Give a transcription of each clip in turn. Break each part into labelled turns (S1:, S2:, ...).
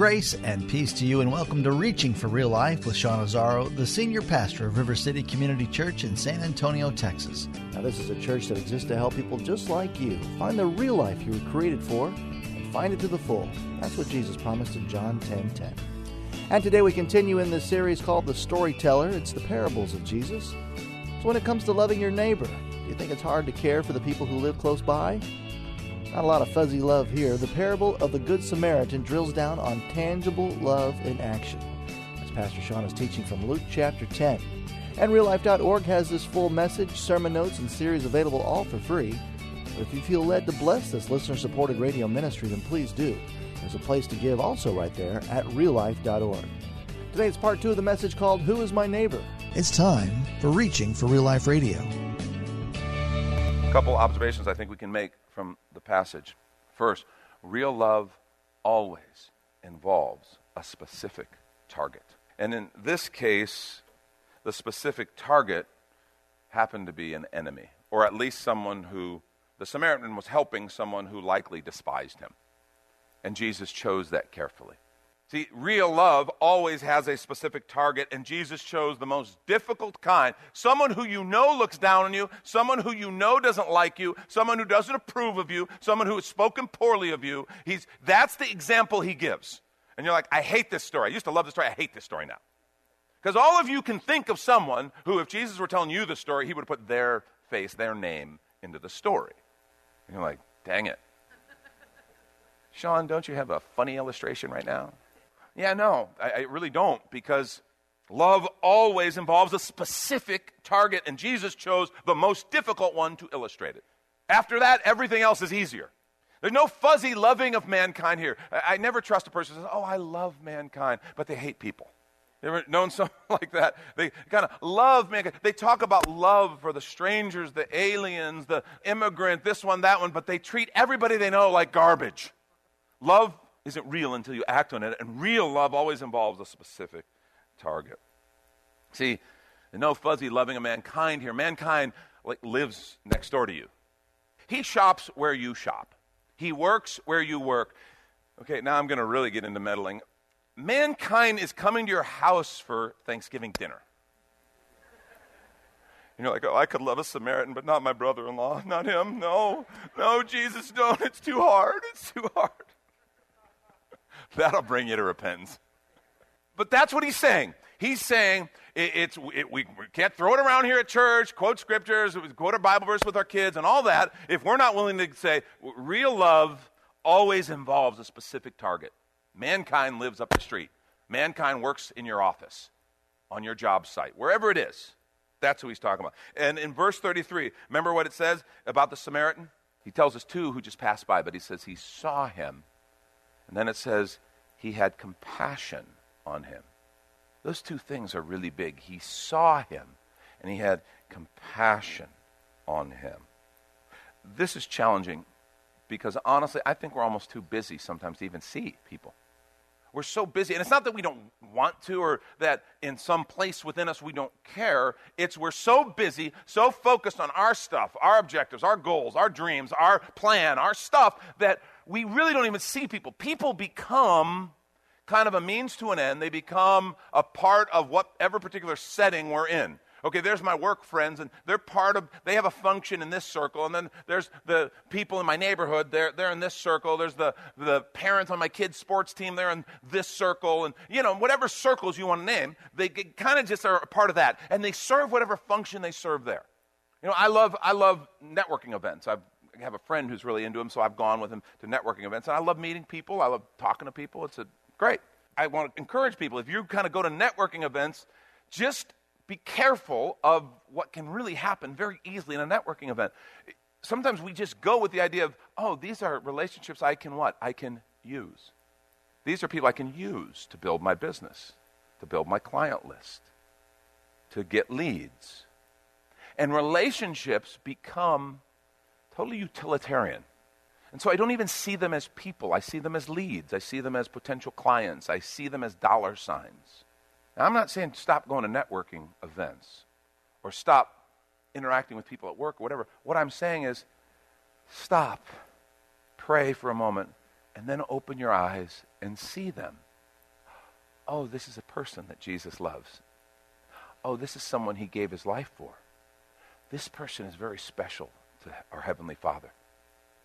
S1: Grace and peace to you, and welcome to Reaching for Real Life with Sean Azzaro, the senior pastor of River City Community Church in San Antonio, Texas.
S2: Now, this is a church that exists to help people just like you find the real life you were created for and find it to the full. That's what Jesus promised in John 10 10. And today we continue in this series called The Storyteller. It's the parables of Jesus. So, when it comes to loving your neighbor, do you think it's hard to care for the people who live close by? Not a lot of fuzzy love here. The parable of the Good Samaritan drills down on tangible love in action. As Pastor Sean is teaching from Luke chapter 10. And reallife.org has this full message, sermon notes, and series available all for free. But if you feel led to bless this listener supported radio ministry, then please do. There's a place to give also right there at reallife.org. Today it's part two of the message called Who is My Neighbor?
S1: It's time for Reaching for Real Life Radio.
S3: A couple observations I think we can make from the passage. First, real love always involves a specific target. And in this case, the specific target happened to be an enemy, or at least someone who the Samaritan was helping someone who likely despised him. And Jesus chose that carefully. See, real love always has a specific target, and Jesus chose the most difficult kind. Someone who you know looks down on you, someone who you know doesn't like you, someone who doesn't approve of you, someone who has spoken poorly of you. He's, that's the example he gives. And you're like, I hate this story. I used to love this story. I hate this story now. Because all of you can think of someone who, if Jesus were telling you the story, he would put their face, their name into the story. And you're like, dang it. Sean, don't you have a funny illustration right now? Yeah, no, I, I, really don't because love always involves a specific target, and Jesus chose the most difficult one to illustrate it. After that, everything else is easier. There's no fuzzy loving of mankind here. I, I never trust a person who says, Oh, I love mankind, but they hate people. You ever known someone like that? They kind of love mankind. They talk about love for the strangers, the aliens, the immigrant, this one, that one, but they treat everybody they know like garbage. Love isn't real until you act on it, and real love always involves a specific target. See, no fuzzy loving of mankind here. Mankind like, lives next door to you. He shops where you shop. He works where you work. Okay, now I'm going to really get into meddling. Mankind is coming to your house for Thanksgiving dinner. And you're like, oh, I could love a Samaritan, but not my brother in law. Not him. No, no, Jesus, don't. It's too hard. It's too hard. That'll bring you to repentance. But that's what he's saying. He's saying it, it's, it, we, we can't throw it around here at church, quote scriptures, quote a Bible verse with our kids, and all that if we're not willing to say real love always involves a specific target. Mankind lives up the street, mankind works in your office, on your job site, wherever it is. That's who he's talking about. And in verse 33, remember what it says about the Samaritan? He tells us two who just passed by, but he says he saw him and then it says, He had compassion on him. Those two things are really big. He saw him, and he had compassion on him. This is challenging because honestly, I think we're almost too busy sometimes to even see people. We're so busy, and it's not that we don't want to or that in some place within us we don't care. It's we're so busy, so focused on our stuff, our objectives, our goals, our dreams, our plan, our stuff that we really don't even see people. People become kind of a means to an end, they become a part of whatever particular setting we're in. Okay, there's my work friends, and they're part of, they have a function in this circle. And then there's the people in my neighborhood, they're, they're in this circle. There's the, the parents on my kid's sports team, they're in this circle. And, you know, whatever circles you want to name, they kind of just are a part of that. And they serve whatever function they serve there. You know, I love, I love networking events. I've have a friend who's really into him, so I've gone with him to networking events. And I love meeting people. I love talking to people. It's a, great. I want to encourage people if you kind of go to networking events, just be careful of what can really happen very easily in a networking event. Sometimes we just go with the idea of, oh, these are relationships I can what? I can use. These are people I can use to build my business, to build my client list, to get leads. And relationships become totally utilitarian. And so I don't even see them as people. I see them as leads. I see them as potential clients. I see them as dollar signs. Now, I'm not saying stop going to networking events or stop interacting with people at work or whatever. What I'm saying is stop, pray for a moment, and then open your eyes and see them oh, this is a person that Jesus loves. Oh, this is someone he gave his life for. This person is very special to our Heavenly Father.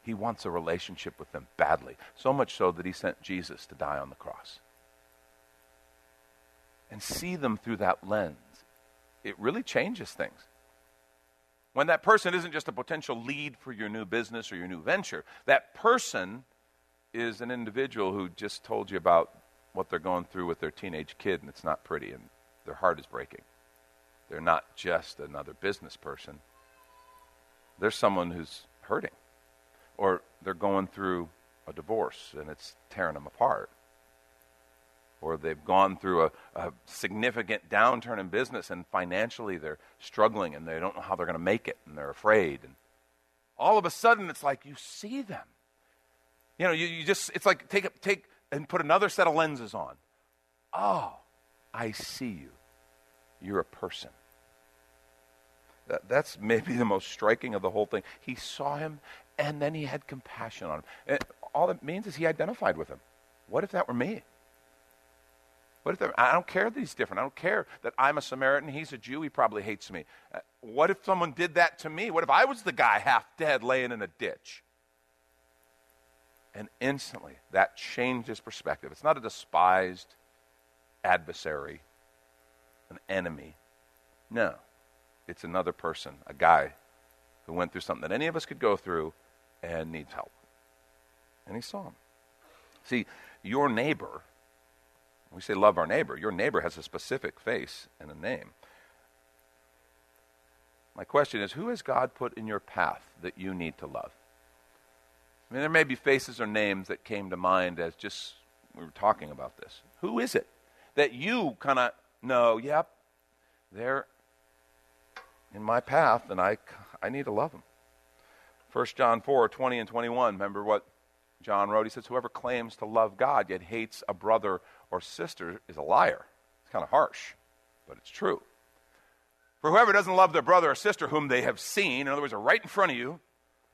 S3: He wants a relationship with them badly, so much so that he sent Jesus to die on the cross. And see them through that lens, it really changes things. When that person isn't just a potential lead for your new business or your new venture, that person is an individual who just told you about what they're going through with their teenage kid and it's not pretty and their heart is breaking. They're not just another business person. They're someone who's hurting. Or they're going through a divorce and it's tearing them apart. Or they've gone through a, a significant downturn in business and financially they're struggling and they don't know how they're going to make it and they're afraid. And all of a sudden it's like you see them. You know, you, you just, it's like take, take and put another set of lenses on. Oh, I see you. You're a person. That, that's maybe the most striking of the whole thing. He saw him and then he had compassion on him. And all that means is he identified with him. What if that were me? What if that, I don't care that he's different. I don't care that I'm a Samaritan. He's a Jew. He probably hates me. Uh, what if someone did that to me? What if I was the guy half dead laying in a ditch? And instantly, that changed his perspective. It's not a despised adversary, an enemy. No, it's another person, a guy who went through something that any of us could go through and needs help. And he saw him. See, your neighbor, we say love our neighbor, your neighbor has a specific face and a name. My question is who has God put in your path that you need to love? I mean, there may be faces or names that came to mind as just we were talking about this. Who is it that you kind of know, yep, they're in my path and I, I need to love them? 1 John 4 20 and 21. Remember what John wrote? He says, Whoever claims to love God yet hates a brother or sister is a liar. It's kind of harsh, but it's true. For whoever doesn't love their brother or sister whom they have seen, in other words, are right in front of you,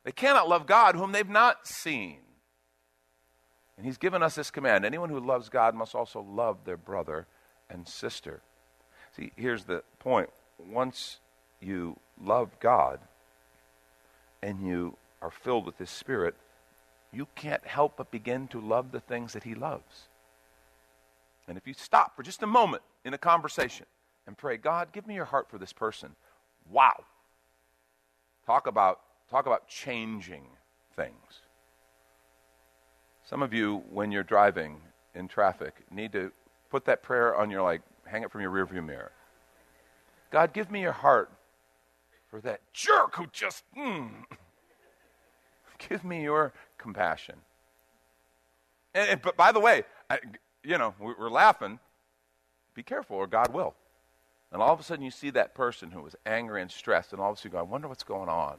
S3: they cannot love God whom they've not seen. And he's given us this command anyone who loves God must also love their brother and sister. See, here's the point. Once you love God and you are filled with His Spirit, you can't help but begin to love the things that He loves. And if you stop for just a moment in a conversation and pray, God, give me your heart for this person, wow. Talk about Talk about changing things. Some of you, when you're driving in traffic, need to put that prayer on your, like, hang it from your rearview mirror. God, give me your heart for that jerk who just, mm. give me your compassion. And, and, but by the way, I, you know, we're laughing. Be careful, or God will. And all of a sudden, you see that person who was angry and stressed, and all of a sudden, you go, I wonder what's going on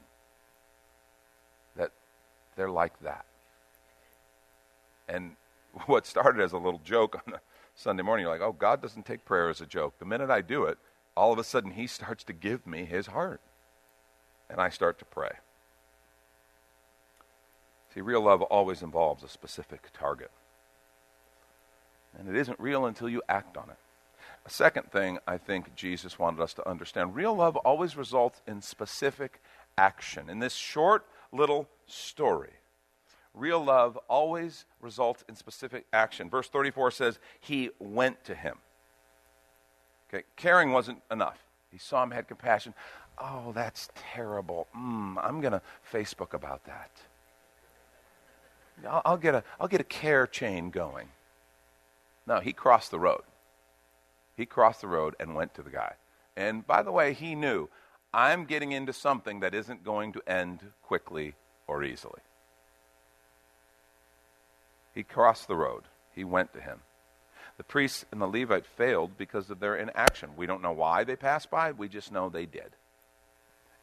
S3: That they're like that. And what started as a little joke on a Sunday morning, you're like, oh, God doesn't take prayer as a joke. The minute I do it, all of a sudden He starts to give me His heart. And I start to pray. See, real love always involves a specific target. And it isn't real until you act on it. A second thing I think Jesus wanted us to understand real love always results in specific action. In this short little story. Real love always results in specific action. Verse 34 says, He went to him. Okay, caring wasn't enough. He saw him, had compassion. Oh, that's terrible. Mm, I'm going to Facebook about that. I'll, I'll, get a, I'll get a care chain going. No, he crossed the road. He crossed the road and went to the guy. And by the way, he knew I'm getting into something that isn't going to end quickly or easily. He crossed the road. He went to him. The priests and the Levite failed because of their inaction. We don't know why they passed by, we just know they did.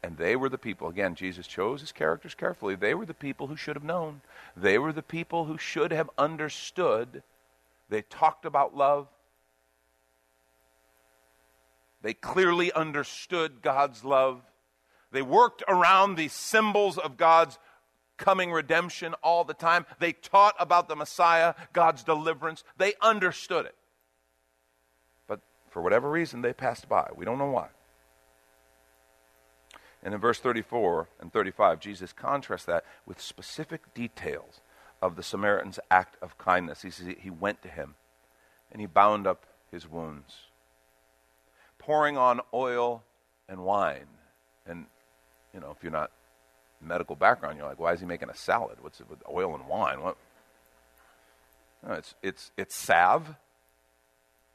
S3: And they were the people, again, Jesus chose his characters carefully. They were the people who should have known. They were the people who should have understood. They talked about love, they clearly understood God's love. They worked around the symbols of God's coming redemption all the time. They taught about the Messiah, God's deliverance. They understood it. But for whatever reason, they passed by. We don't know why. And in verse 34 and 35, Jesus contrasts that with specific details of the Samaritan's act of kindness. He says he went to him and he bound up his wounds, pouring on oil and wine. And, you know, if you're not medical background, you're like, why is he making a salad? What's it with oil and wine? What? No, it's, it's, it's salve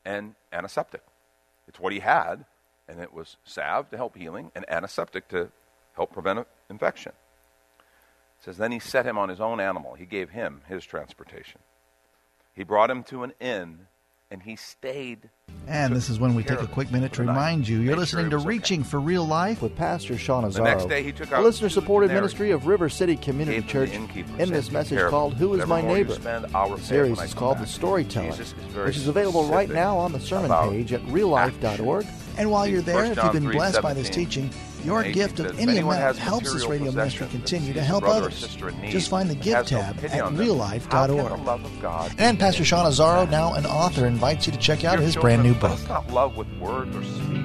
S3: and antiseptic. It's what he had, and it was salve to help healing and antiseptic to help prevent infection. It says, Then he set him on his own animal. He gave him his transportation. He brought him to an inn and he stayed.
S1: And this is when we take a quick minute to remind you you're listening to Reaching okay. for Real Life
S2: with Pastor Sean Azzaro. The
S3: next day he took out
S2: a listener supported ministry of River City Community Church. In this message called Who is My Neighbor? The series is called The Storyteller, which is available right now on the sermon page at reallife.org.
S1: And while you're there, if you've been blessed by this teaching, your gift of any amount helps this radio ministry continue to help others. Just find the Give tab at reallife.org. And Pastor Sean Azzaro, now an author, invites you to check out his brand new book.
S3: Not love with words or speech,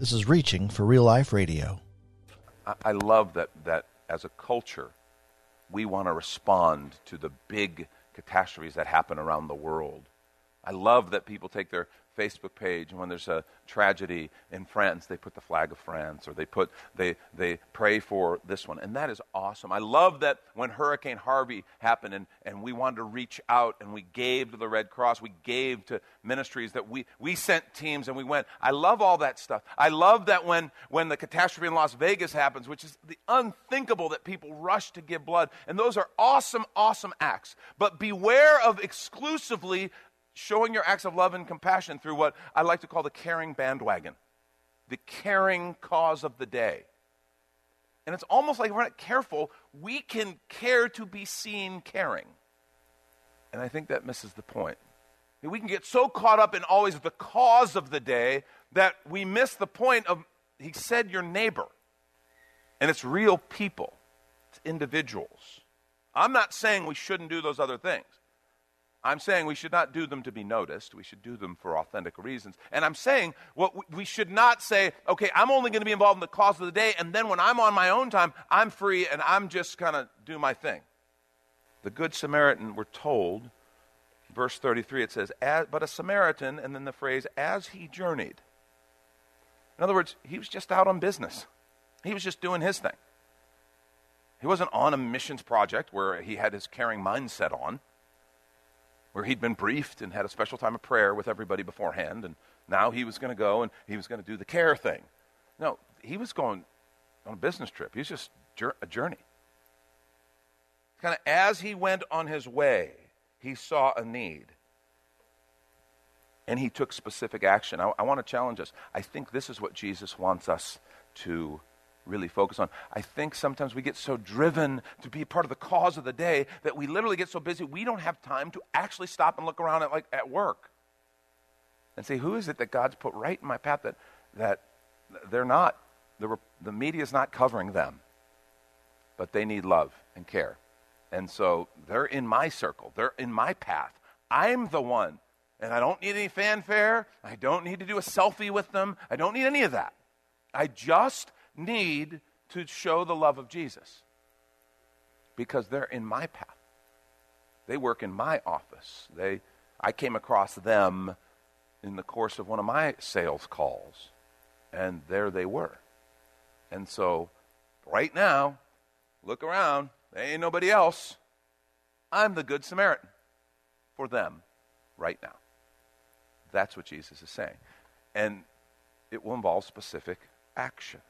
S1: This is Reaching for Real Life Radio.
S3: I love that, that as a culture, we want to respond to the big catastrophes that happen around the world. I love that people take their Facebook page, and when there's a tragedy in France, they put the flag of France, or they put they they pray for this one, and that is awesome. I love that when Hurricane Harvey happened, and, and we wanted to reach out, and we gave to the Red Cross, we gave to ministries that we we sent teams, and we went. I love all that stuff. I love that when when the catastrophe in Las Vegas happens, which is the unthinkable that people rush to give blood, and those are awesome, awesome acts. But beware of exclusively showing your acts of love and compassion through what I like to call the caring bandwagon, the caring cause of the day. And it's almost like if we're not careful, we can care to be seen caring. And I think that misses the point. We can get so caught up in always the cause of the day that we miss the point of, he said, your neighbor. And it's real people, it's individuals. I'm not saying we shouldn't do those other things. I'm saying we should not do them to be noticed. We should do them for authentic reasons. And I'm saying what we should not say, okay, I'm only going to be involved in the cause of the day, and then when I'm on my own time, I'm free and I'm just going to do my thing. The Good Samaritan, we're told, verse 33, it says, but a Samaritan, and then the phrase, as he journeyed. In other words, he was just out on business, he was just doing his thing. He wasn't on a missions project where he had his caring mindset on where he'd been briefed and had a special time of prayer with everybody beforehand, and now he was going to go and he was going to do the care thing. No, he was going on a business trip. He was just a journey. Kind of as he went on his way, he saw a need. And he took specific action. I, I want to challenge us. I think this is what Jesus wants us to really focus on. I think sometimes we get so driven to be part of the cause of the day that we literally get so busy we don't have time to actually stop and look around at like at work and say, who is it that God's put right in my path that that they're not the the media is not covering them, but they need love and care, and so they're in my circle, they're in my path. I'm the one. And I don't need any fanfare. I don't need to do a selfie with them. I don't need any of that. I just need to show the love of Jesus because they're in my path. They work in my office. They, I came across them in the course of one of my sales calls, and there they were. And so, right now, look around, there ain't nobody else. I'm the Good Samaritan for them right now. That's what Jesus is saying. And it will involve specific action.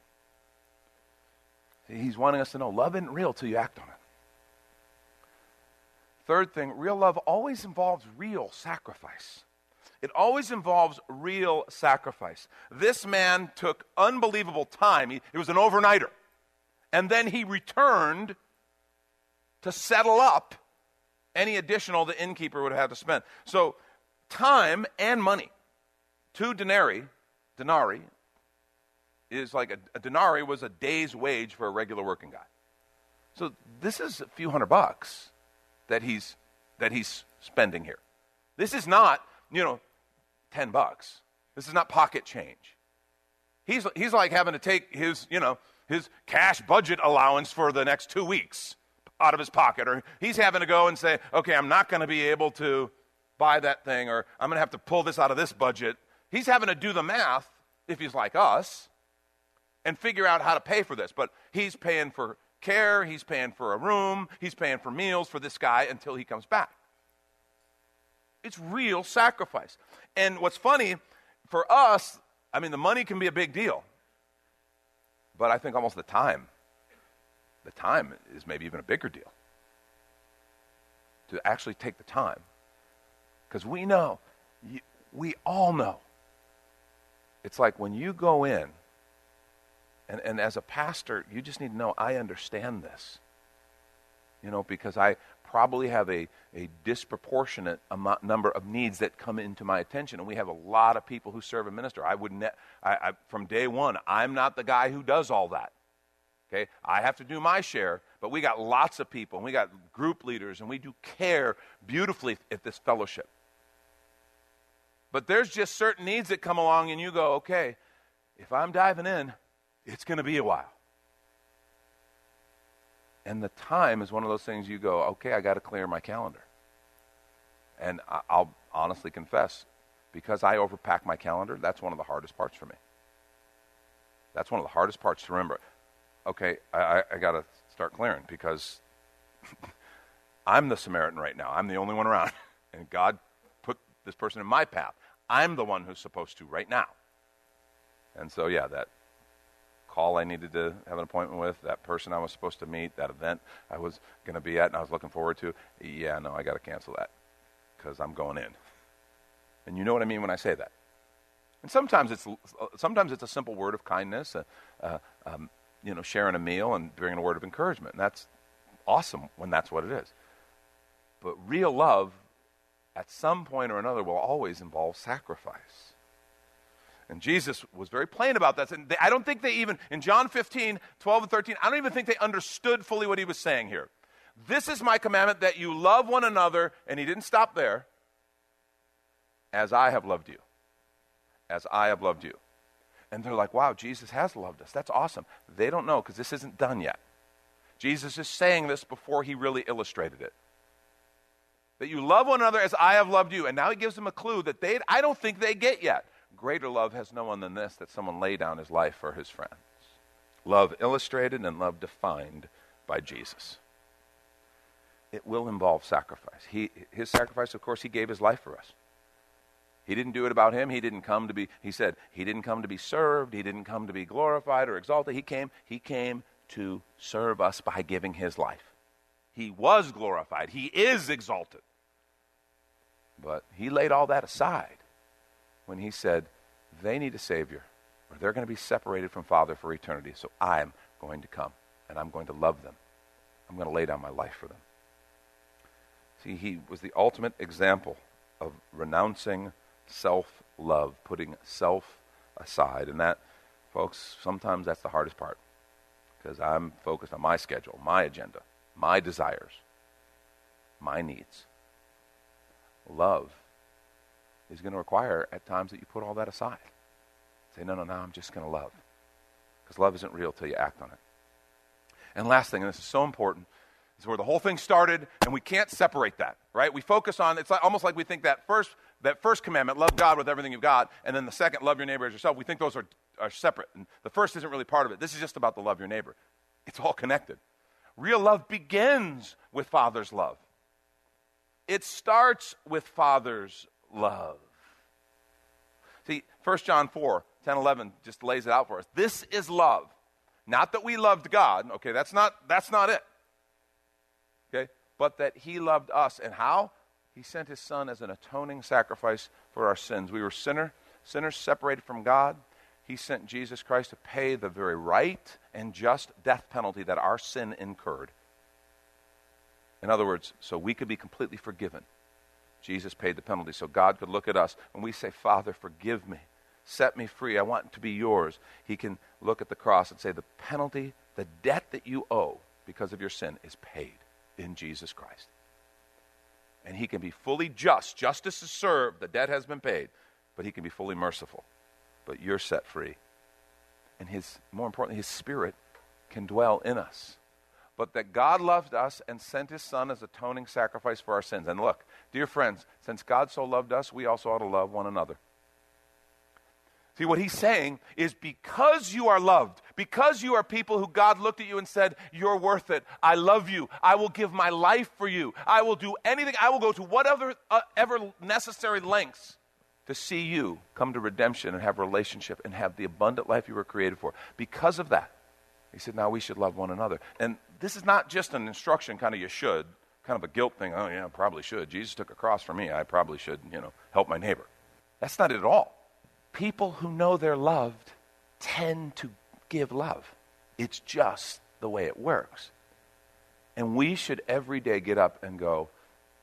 S3: He's wanting us to know love isn't real till you act on it. Third thing, real love always involves real sacrifice. It always involves real sacrifice. This man took unbelievable time. He, it was an overnighter. And then he returned to settle up any additional the innkeeper would have to spend. So, time and money. Two denarii, denarii, is like a, a denarii was a day's wage for a regular working guy. So this is a few hundred bucks that he's that he's spending here. This is not, you know, 10 bucks. This is not pocket change. He's, he's like having to take his, you know, his cash budget allowance for the next two weeks out of his pocket. Or he's having to go and say, okay, I'm not going to be able to buy that thing, or I'm going to have to pull this out of this budget. He's having to do the math, if he's like us, and figure out how to pay for this. But he's paying for care, he's paying for a room, he's paying for meals for this guy until he comes back. It's real sacrifice. And what's funny, for us, I mean, the money can be a big deal. But I think almost the time, the time is maybe even a bigger deal. To actually take the time. Because we know, we all know. It's like when you go in and, and as a pastor, you just need to know I understand this. You know, because I probably have a, a disproportionate amount, number of needs that come into my attention. And we have a lot of people who serve and minister. I would ne- I, I, from day one, I'm not the guy who does all that. Okay? I have to do my share, but we got lots of people, and we got group leaders, and we do care beautifully at this fellowship. But there's just certain needs that come along, and you go, okay, if I'm diving in, it's going to be a while. And the time is one of those things you go, okay, I got to clear my calendar. And I'll honestly confess, because I overpack my calendar, that's one of the hardest parts for me. That's one of the hardest parts to remember. Okay, I, I, got to start clearing because I'm the Samaritan right now. I'm the only one around. And God put this person in my path. I'm the one who's supposed to right now. And so, yeah, that call I needed to have an appointment with, that person I was supposed to meet, that event I was going to be at and I was looking forward to. Yeah, no, I got to cancel that because I'm going in. And you know what I mean when I say that. And sometimes it's sometimes it's a simple word of kindness, uh, uh, um, you know, sharing a meal and bringing a word of encouragement. And that's awesome when that's what it is. But real love, at some point or another, will always involve sacrifice. And Jesus was very plain about that. And they, I don't think they even, in John 15, 12, and 13, I don't even think they understood fully what he was saying here. This is my commandment that you love one another, and he didn't stop there, as I have loved you. As I have loved you. And they're like, wow, Jesus has loved us. That's awesome. They don't know because this isn't done yet. Jesus is saying this before he really illustrated it. That you love one another as I have loved you. And now he gives them a clue that they I don't think they get yet. Greater love has no one than this that someone lay down his life for his friends. Love illustrated and love defined by Jesus. It will involve sacrifice. He, his sacrifice, of course, he gave his life for us. He didn't do it about him. He didn't come to be, he said, he didn't come to be served. He didn't come to be glorified or exalted. He came, he came to serve us by giving his life. He was glorified. He is exalted. But he laid all that aside when he said, they need a Savior, or they're going to be separated from Father for eternity. So I'm going to come, and I'm going to love them. I'm going to lay down my life for them. See, he was the ultimate example of renouncing self love, putting self aside. And that, folks, sometimes that's the hardest part because I'm focused on my schedule, my agenda, my desires, my needs. Love is going to require at times that you put all that aside. Say, no, no, no, I'm just going to love. Because love isn't real till you act on it. And last thing, and this is so important, is where the whole thing started, and we can't separate that, right? We focus on, it's like, almost like we think that first that first commandment, love God with everything you've got, and then the second, love your neighbor as yourself, we think those are, are separate. And the first isn't really part of it. This is just about the love your neighbor. It's all connected. Real love begins with Father's love. It starts with Father's love. See, 1 John 4, 10, 11 just lays it out for us. This is love. Not that we loved God, okay, that's not, that's not it. Okay, but that He loved us. And how? He sent His Son as an atoning sacrifice for our sins. We were sinner, sinners separated from God. He sent Jesus Christ to pay the very right and just death penalty that our sin incurred. In other words, so we could be completely forgiven. Jesus paid the penalty so God could look at us when we say, Father, forgive me, set me free, I want to be yours. He can look at the cross and say, The penalty, the debt that you owe because of your sin is paid in Jesus Christ. And he can be fully just. Justice is served, the debt has been paid, but he can be fully merciful but you're set free. And his, more importantly, his spirit can dwell in us. But that God loved us and sent his son as atoning sacrifice for our sins. And look, dear friends, since God so loved us, we also ought to love one another. See, what he's saying is because you are loved, because you are people who God looked at you and said, You're worth it. I love you. I will give my life for you. I will do anything. I will go to whatever uh, ever necessary lengths to see you come to redemption and have relationship and have the abundant life you were created for. Because of that, he said, now we should love one another. And this is not just an instruction, kind of you should, kind of a guilt thing. Oh, yeah, I probably should. Jesus took a cross for me. I probably should, you know, help my neighbor. That's not it at all. People who know they're loved tend to give love. It's just the way it works. And we should every day get up and go,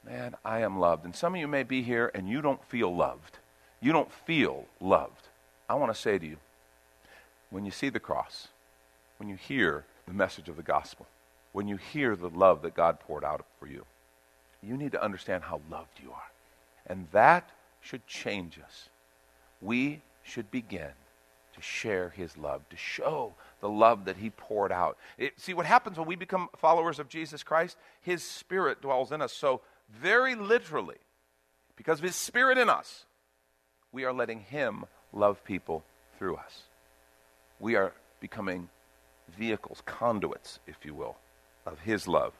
S3: man, I am loved. And some of you may be here and you don't feel loved you don't feel loved, I want to say to you when you see the cross, when you hear the message of the gospel, when you hear the love that God poured out for you, you need to understand how loved you are. And that should change us. We should begin to share his love, to show the love that he poured out. It, see, what happens when we become followers of Jesus Christ? His spirit dwells in us. So, very literally, because of his spirit in us, we are letting Him love people through us. We are becoming vehicles, conduits, if you will, of His love.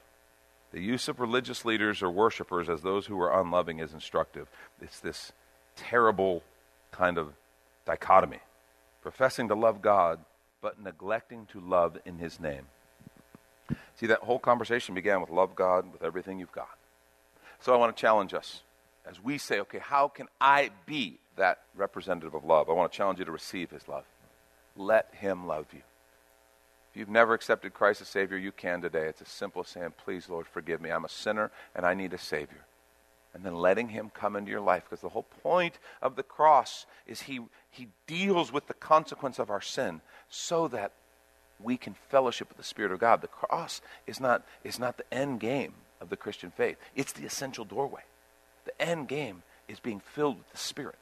S3: The use of religious leaders or worshipers as those who are unloving is instructive. It's this terrible kind of dichotomy professing to love God, but neglecting to love in His name. See, that whole conversation began with love God with everything you've got. So I want to challenge us as we say, okay, how can I be that representative of love. I want to challenge you to receive his love. Let him love you. If you've never accepted Christ as Savior, you can today. It's as simple as saying, Please, Lord, forgive me. I'm a sinner and I need a Savior. And then letting him come into your life because the whole point of the cross is he, he deals with the consequence of our sin so that we can fellowship with the Spirit of God. The cross is not, is not the end game of the Christian faith, it's the essential doorway. The end game is being filled with the Spirit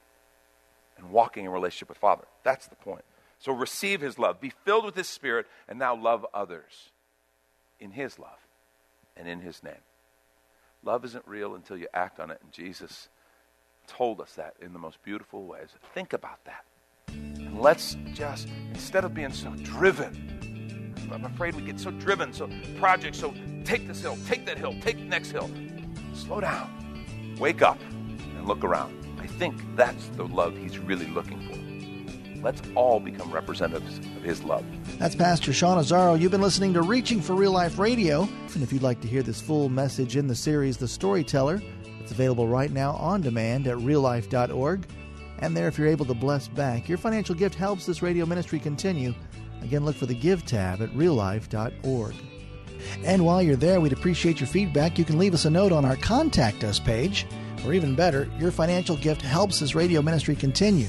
S3: and walking in relationship with Father. That's the point. So receive His love, be filled with His Spirit, and now love others in His love and in His name. Love isn't real until you act on it, and Jesus told us that in the most beautiful ways. Think about that. And let's just, instead of being so driven, I'm afraid we get so driven, so projects, so take this hill, take that hill, take the next hill. Slow down. Wake up and look around. I think that's the love he's really looking for. Let's all become representatives of his love.
S1: That's Pastor Sean Azzaro. You've been listening to Reaching for Real Life Radio. And if you'd like to hear this full message in the series, The Storyteller, it's available right now on demand at reallife.org. And there, if you're able to bless back, your financial gift helps this radio ministry continue. Again, look for the Give tab at reallife.org. And while you're there, we'd appreciate your feedback. You can leave us a note on our Contact Us page. Or even better, your financial gift helps this radio ministry continue.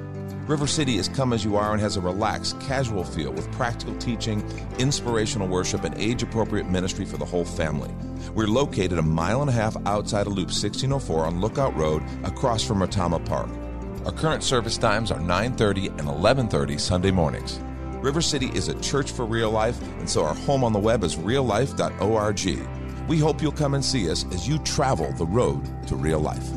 S3: River City is come as you are and has a relaxed, casual feel with practical teaching, inspirational worship, and age appropriate ministry for the whole family. We're located a mile and a half outside of Loop 1604 on Lookout Road across from Retama Park. Our current service times are 9:30 and 11:30 Sunday mornings. River City is a church for real life, and so our home on the web is reallife.org. We hope you'll come and see us as you travel the road to real life.